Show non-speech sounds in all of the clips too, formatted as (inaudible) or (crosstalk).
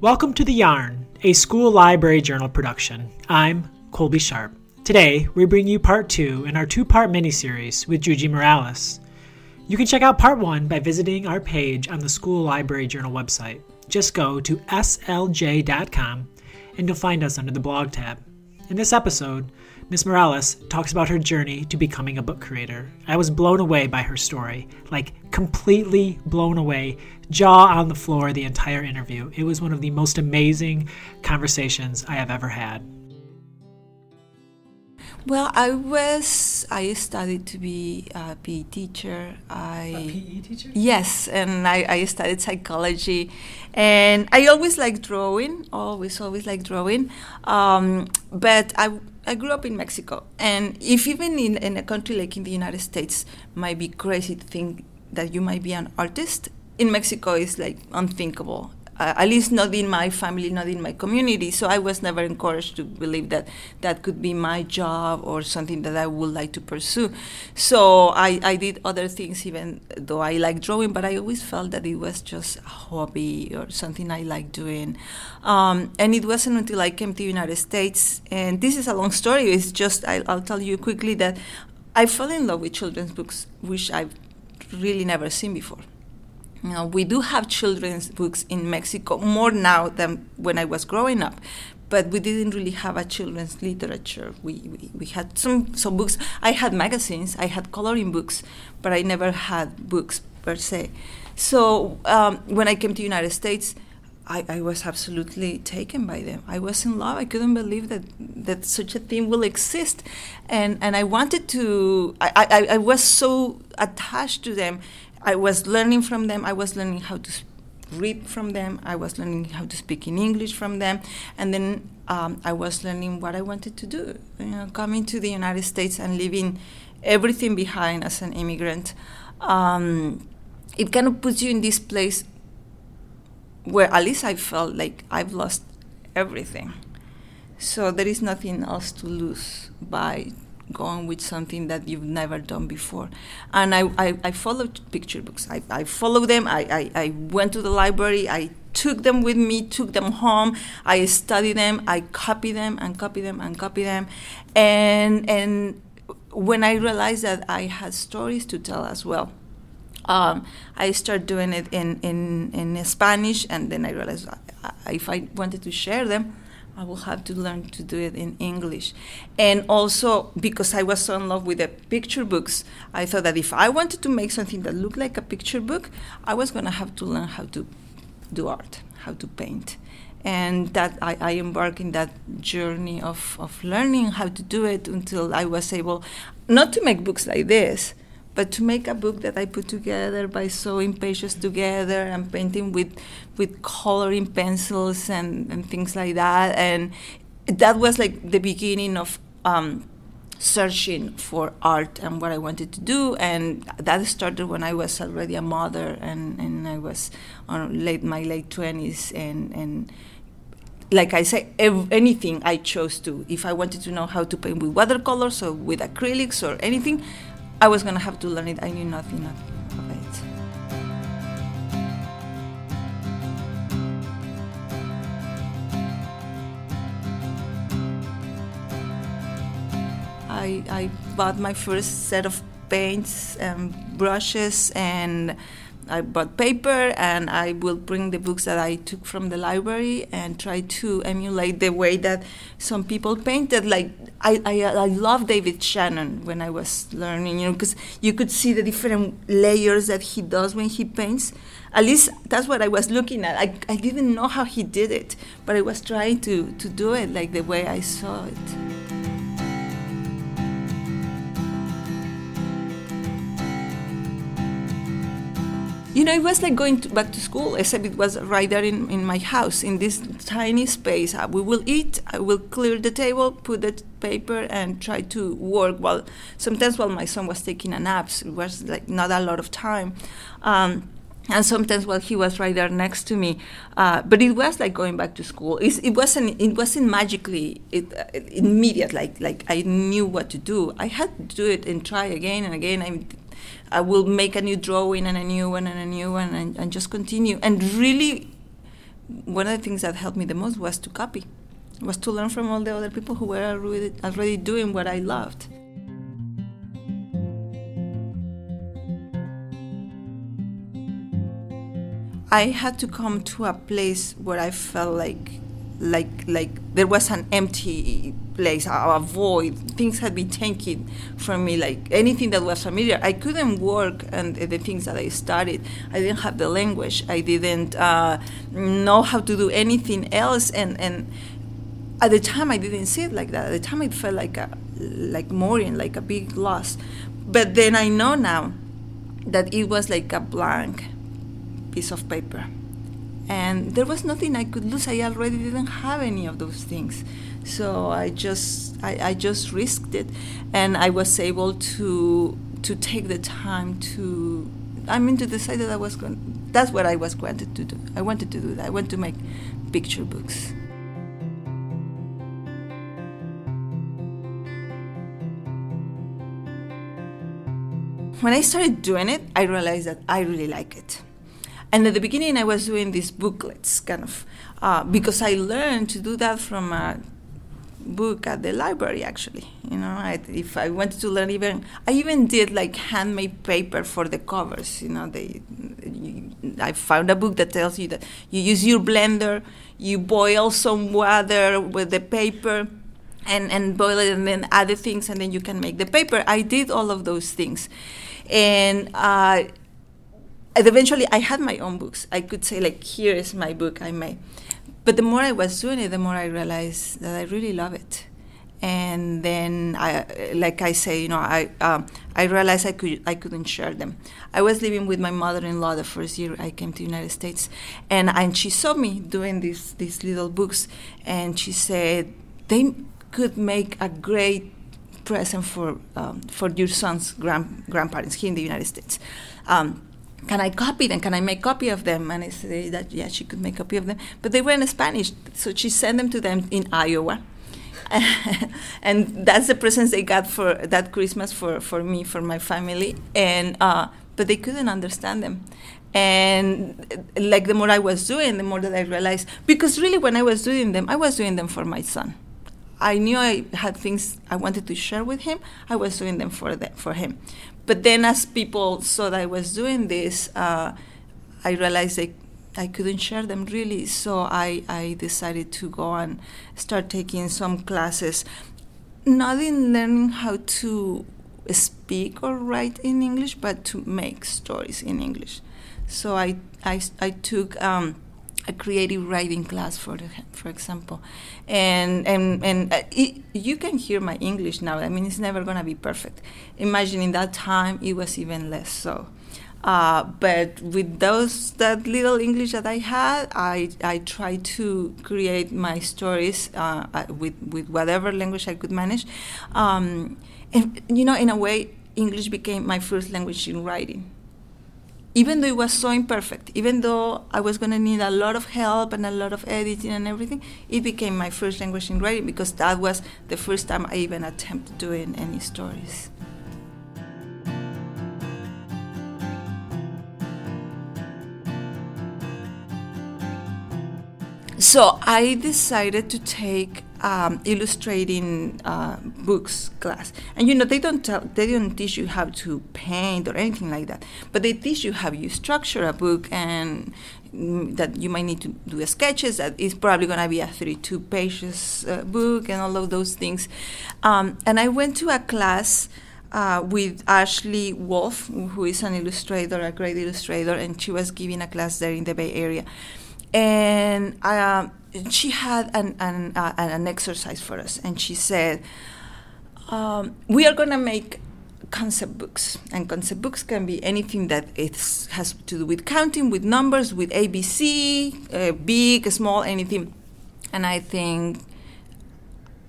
Welcome to The Yarn, a school library journal production. I'm Colby Sharp. Today, we bring you part two in our two part miniseries with Yuyi Morales. You can check out part one by visiting our page on the School Library Journal website. Just go to slj.com and you'll find us under the blog tab. In this episode, Miss Morales talks about her journey to becoming a book creator. I was blown away by her story, like completely blown away, jaw on the floor the entire interview. It was one of the most amazing conversations I have ever had. Well, I was I studied to be a PE teacher. I A PE teacher? Yes, and I, I studied psychology, and I always liked drawing. Always, always liked drawing. Um, but I I grew up in Mexico, and if even in, in a country like in the United States might be crazy to think that you might be an artist, in Mexico is like unthinkable. Uh, at least not in my family, not in my community. So I was never encouraged to believe that that could be my job or something that I would like to pursue. So I, I did other things, even though I like drawing, but I always felt that it was just a hobby or something I like doing. Um, and it wasn't until I came to the United States, and this is a long story. It's just I, I'll tell you quickly that I fell in love with children's books, which I've really never seen before. You know, we do have children's books in Mexico more now than when I was growing up, but we didn't really have a children's literature. We, we, we had some, some books. I had magazines, I had coloring books, but I never had books per se. So um, when I came to the United States, I, I was absolutely taken by them. I was in love. I couldn't believe that that such a thing will exist, and and I wanted to. I, I, I was so attached to them. I was learning from them. I was learning how to read from them. I was learning how to speak in English from them, and then um, I was learning what I wanted to do. You know, coming to the United States and leaving everything behind as an immigrant. Um, it kind of puts you in this place where at least I felt like I've lost everything. So there is nothing else to lose by going with something that you've never done before. And I, I, I followed picture books. I, I followed them. I, I, I went to the library. I took them with me, took them home. I studied them. I copied them and copied them and copied them. And, and when I realized that I had stories to tell as well, um, I started doing it in, in, in Spanish, and then I realized uh, if I wanted to share them, I will have to learn to do it in English. And also, because I was so in love with the picture books, I thought that if I wanted to make something that looked like a picture book, I was going to have to learn how to do art, how to paint. And that I, I embarked in that journey of, of learning how to do it until I was able not to make books like this, but to make a book that I put together by sewing pages together and painting with with coloring pencils and, and things like that. And that was like the beginning of um, searching for art and what I wanted to do. And that started when I was already a mother and, and I was on late my late twenties and and like I say, ev- anything I chose to. If I wanted to know how to paint with watercolors or with acrylics or anything, I was gonna have to learn it. I knew nothing of it. I, I bought my first set of paints and brushes and I bought paper and I will bring the books that I took from the library and try to emulate the way that some people painted. Like I, I, I love David Shannon when I was learning, you know, because you could see the different layers that he does when he paints. At least that's what I was looking at. I, I didn't know how he did it, but I was trying to, to do it like the way I saw it. You know, it was like going to, back to school, except it was right there in, in my house, in this tiny space. Uh, we will eat, I will clear the table, put the paper, and try to work. While sometimes while my son was taking a nap, so it was like not a lot of time. Um, and sometimes while he was right there next to me, uh, but it was like going back to school. It wasn't. It wasn't magically it, uh, immediate. Like like I knew what to do. I had to do it and try again and again. I I will make a new drawing and a new one and a new one and, and just continue. And really, one of the things that helped me the most was to copy, was to learn from all the other people who were already, already doing what I loved. I had to come to a place where I felt like like like there was an empty place, a, void. Things had been taken from me, like anything that was familiar. I couldn't work and the things that I studied. I didn't have the language. I didn't uh, know how to do anything else. And and at the time, I didn't see it like that. At the time, it felt like a like mourning, like a big loss. But then I know now that it was like a blank piece of paper. And there was nothing I could lose. I already didn't have any of those things. So I just I, I just risked it and I was able to to take the time to I mean to decide that I was going that's what I was granted to do. I wanted to do that. I want to make picture books. When I started doing it, I realized that I really like it. And at the beginning, I was doing these booklets, kind of, uh, because I learned to do that from a book at the library. Actually, you know, I, if I wanted to learn, even I even did like handmade paper for the covers. You know, they, you, I found a book that tells you that you use your blender, you boil some water with the paper. And, and boil it and then add the things and then you can make the paper. I did all of those things. And uh, and eventually I had my own books. I could say like, here is my book I made. But the more I was doing it, the more I realized that I really love it. And then I, like I say, you know, I um, I realized I could I couldn't share them. I was living with my mother-in-law the first year I came to the United States, and and she saw me doing these these little books, and she said they could make a great present for um, for your son's grand, grandparents here in the United States. Um, can I copy them? Can I make a copy of them? And I said that yeah, she could make a copy of them, but they were in Spanish, so she sent them to them in Iowa. (laughs) and that's the presents they got for that Christmas for, for me, for my family. And uh, but they couldn't understand them. And like the more I was doing, the more that I realized because really when I was doing them, I was doing them for my son. I knew I had things I wanted to share with him. I was doing them for the, for him. But then, as people saw that I was doing this, uh, I realized I, I couldn't share them really. So I, I decided to go and start taking some classes, not in learning how to speak or write in English, but to make stories in English. So I, I, I took. Um, a creative writing class for for example. And and and uh, it, you can hear my english now. I mean it's never going to be perfect. Imagine in that time it was even less so. Uh, but with those that little English that I had, I I tried to create my stories uh, uh with with whatever language I could manage, um, and you know, in a way, English became my first language in writing even though it was so imperfect, even though I was going to need a lot of help and a lot of editing and everything, it became my first language in writing because that was the first time I even attempted doing any stories. So I decided to take um, illustrating uh, books class, and you know they don't tell, they don't teach you how to paint or anything like that, but they teach you how you structure a book and mm, that you might need to do sketches. That is probably going to be a 32 pages uh, book and all of those things. Um, and I went to a class. Uh, with Ashley Wolff, who is an illustrator, a great illustrator, and she was giving a class there in the Bay Area. And uh, she had an, an, uh, an exercise for us, and she said, um, We are going to make concept books. And concept books can be anything that it has to do with counting, with numbers, with ABC, uh, big, small, anything. And I think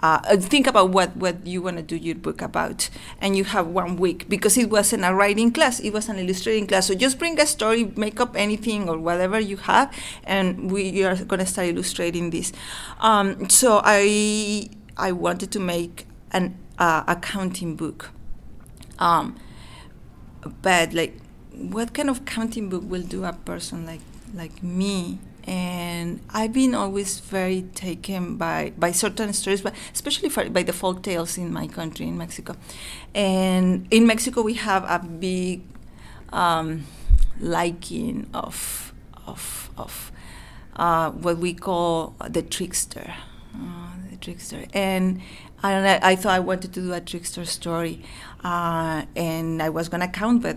uh, uh, think about what, what you want to do your book about and you have one week because it wasn't a writing class it was an illustrating class. So just bring a story make up anything or whatever you have and we are going to start illustrating this. Um, so i i wanted to make an uh, accounting book. Um, but like, what kind of counting book will do a person like like me? And I've been always very taken by, by certain stories, but especially for, by the folk tales in my country, in Mexico. And in Mexico, we have a big um, liking of of of uh, what we call the trickster, uh, the trickster, and. I, I, thought I wanted to do a trickster story, uh, and I was gonna count, but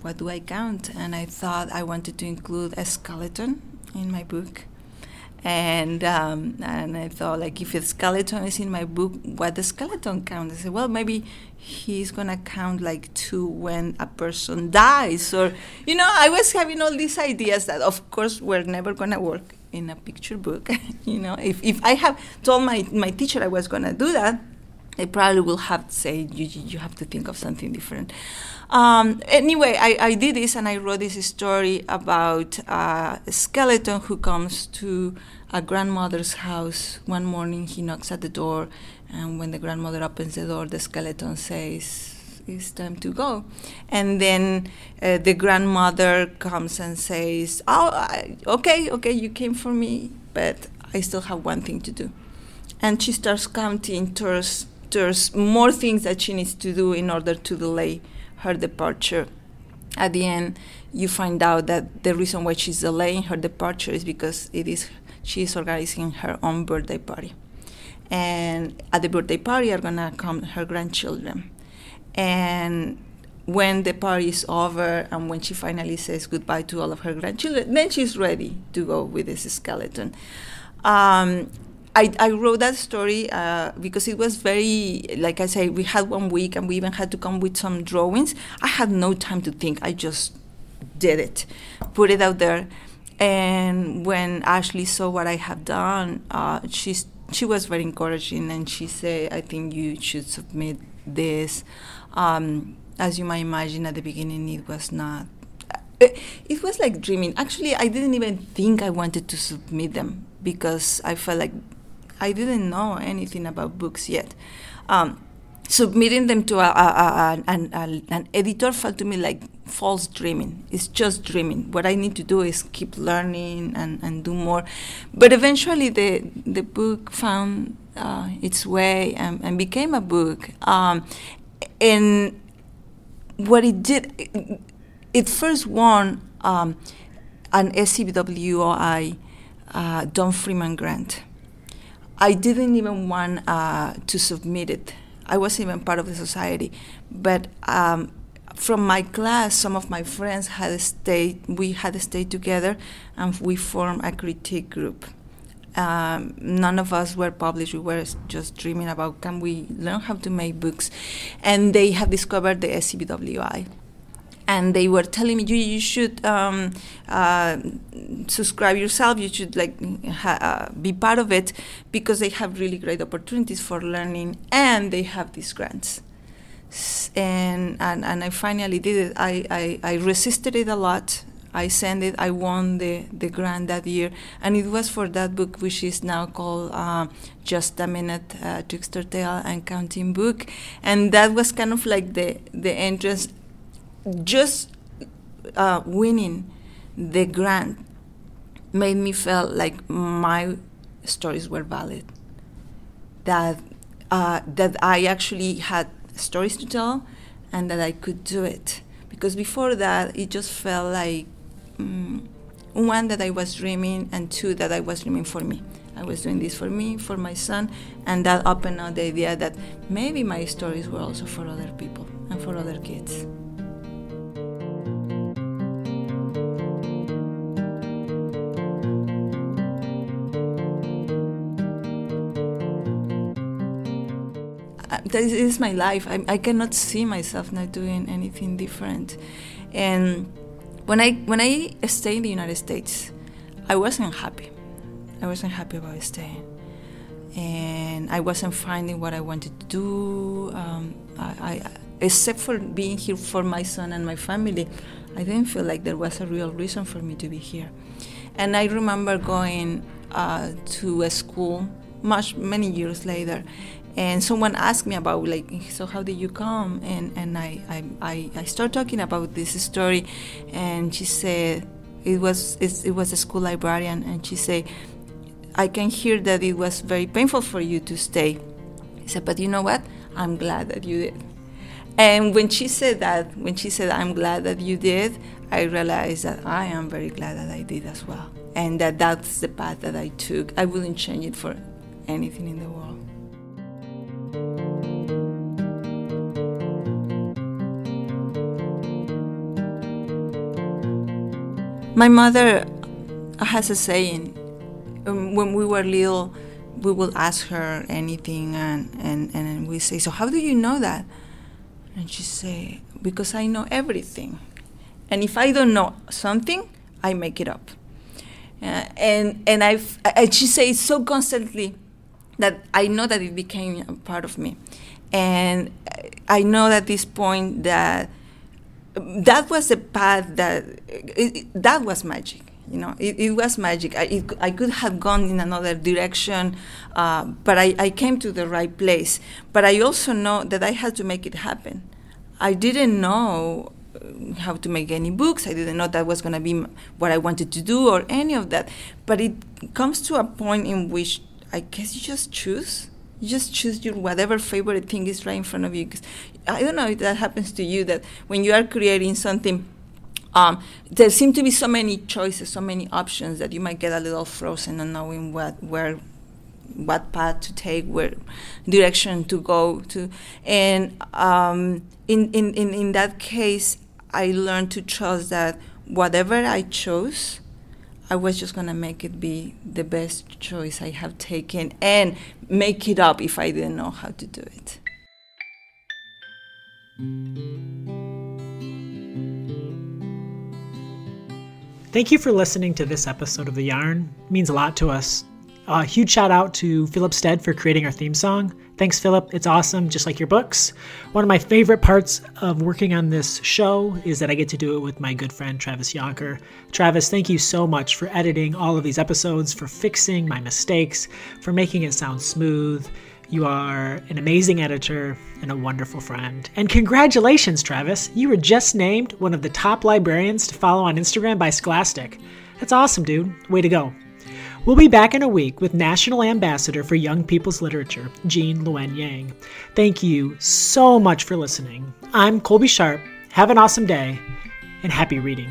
what do I count? And I thought I wanted to include a skeleton in my book, and um, and I thought like if a skeleton is in my book, what the skeleton count? I said, well, maybe he's gonna count like two when a person dies, or you know, I was having all these ideas that, of course, were never gonna work in a picture book. (laughs) you know, if if I have told my my teacher I was gonna do that, they probably will have to say you you have to think of something different. Um, anyway, I, I did this and I wrote this story about uh, a skeleton who comes to a grandmother's house. One morning he knocks at the door, and when the grandmother opens the door, the skeleton says, It's time to go. And then uh, the grandmother comes and says, Oh, I, okay, okay, you came for me, but I still have one thing to do. And she starts counting towards, towards more things that she needs to do in order to delay her departure. At the end, you find out that the reason why she's delaying her departure is because it is she is organizing her own birthday party. And at the birthday party are gonna come her grandchildren. And when the party is over and when she finally says goodbye to all of her grandchildren, then she's ready to go with this skeleton. Um, I, I wrote that story uh, because it was very, like I say, we had one week and we even had to come with some drawings. I had no time to think. I just did it, put it out there. And when Ashley saw what I had done, uh, she's, she was very encouraging and she said, I think you should submit this. Um, as you might imagine, at the beginning, it was not it was like dreaming. Actually, I didn't even think I wanted to submit them because I felt like I didn't know anything about books yet. Um, submitting them to a, a, a, an, an, editor felt to me like false dreaming. It's just dreaming. What I need to do is keep learning and, and do more. But eventually, the the book found uh, its way and, and, became a book. Um, and what it did, it, it first won um, an SCBWI uh, Don Freeman grant. I didn't even want uh, to submit it. I wasn't even part of the society. But um, from my class, some of my friends had stayed, we had stayed together and we formed a critique group. Um, none of us were published. We were just dreaming about can we learn how to make books, and they have discovered the SCBWI and they were telling me you, you should um, uh, subscribe yourself. You should like ha- uh, be part of it because they have really great opportunities for learning and they have these grants. And and, and I finally did it. I, I, I resisted it a lot. I sent it. I won the, the grant that year. And it was for that book which is now called uh, Just a Minute uh, Trickster Tale and Counting Book. And that was kind of like the the entrance just uh, winning the grant made me feel like my stories were valid. That uh, that I actually had stories to tell, and that I could do it. Because before that, it just felt like um, one that I was dreaming, and two that I was dreaming for me. I was doing this for me, for my son, and that opened up the idea that maybe my stories were also for other people and for other kids. This is my life. I, I cannot see myself not doing anything different. And when I when I stayed in the United States, I wasn't happy. I wasn't happy about staying, and I wasn't finding what I wanted to do. Um, I, I, except for being here for my son and my family, I didn't feel like there was a real reason for me to be here. And I remember going uh, to a school much many years later and someone asked me about like so how did you come? And and I I, I, I started talking about this story. And she said it was it was a school librarian. And she said I can hear that it was very painful for you to stay. I said but you know what? I'm glad that you did. And when she said that when she said I'm glad that you did I realized that I am very glad that I did as well. And that that's the path that I took. I wouldn't change it for anything in the world My mother has a saying. Um, when we were little, we will ask her anything, and, and, and we say, So, how do you know that? And she say, Because I know everything. And if I don't know something, I make it up. Uh, and and I, she says so constantly that I know that it became a part of me. And I know at this point that that was a path that it, that was magic you know? It, it was magic. I, it, I could have gone in another direction uh, but I, I came to the right place. But i also know that i had to make it happen. I didn't know uh, how to make any books. I didn't know that was going to be what i wanted to do or any of that. But it comes to a point in which i guess you just choose you just choose your whatever favorite thing is right in front of you. Cause I don't know if that happens to you that when you are creating something, um, there seem to be so many choices, so many options that you might get a little frozen on knowing what where what path to take, where direction to go to. And um, in, in, in, in that case, I learned to trust that whatever I chose, I was just to make it be the best choice I have taken and make it up if I didn't know how to do it. Thank you for listening to this episode of The Yarn. It means a lot to us. A huge shout out to Philip Stead for creating our theme song. Thanks, Philip. It's awesome, just like your books. One of my favorite parts of working on this show is that I get to do it with my good friend Travis Jonker. Travis, thank you so much for editing all of these episodes, for fixing my mistakes, for making it sound smooth. You are an amazing editor and a wonderful friend. And congratulations, Travis! You were just named one of the top librarians to follow on Instagram by Scholastic. That's awesome, dude. Way to go. We'll be back in a week with National Ambassador for Young People's Literature, Gene Luen Yang. Thank you so much for listening. I'm Colby Sharp. Have an awesome day and happy reading.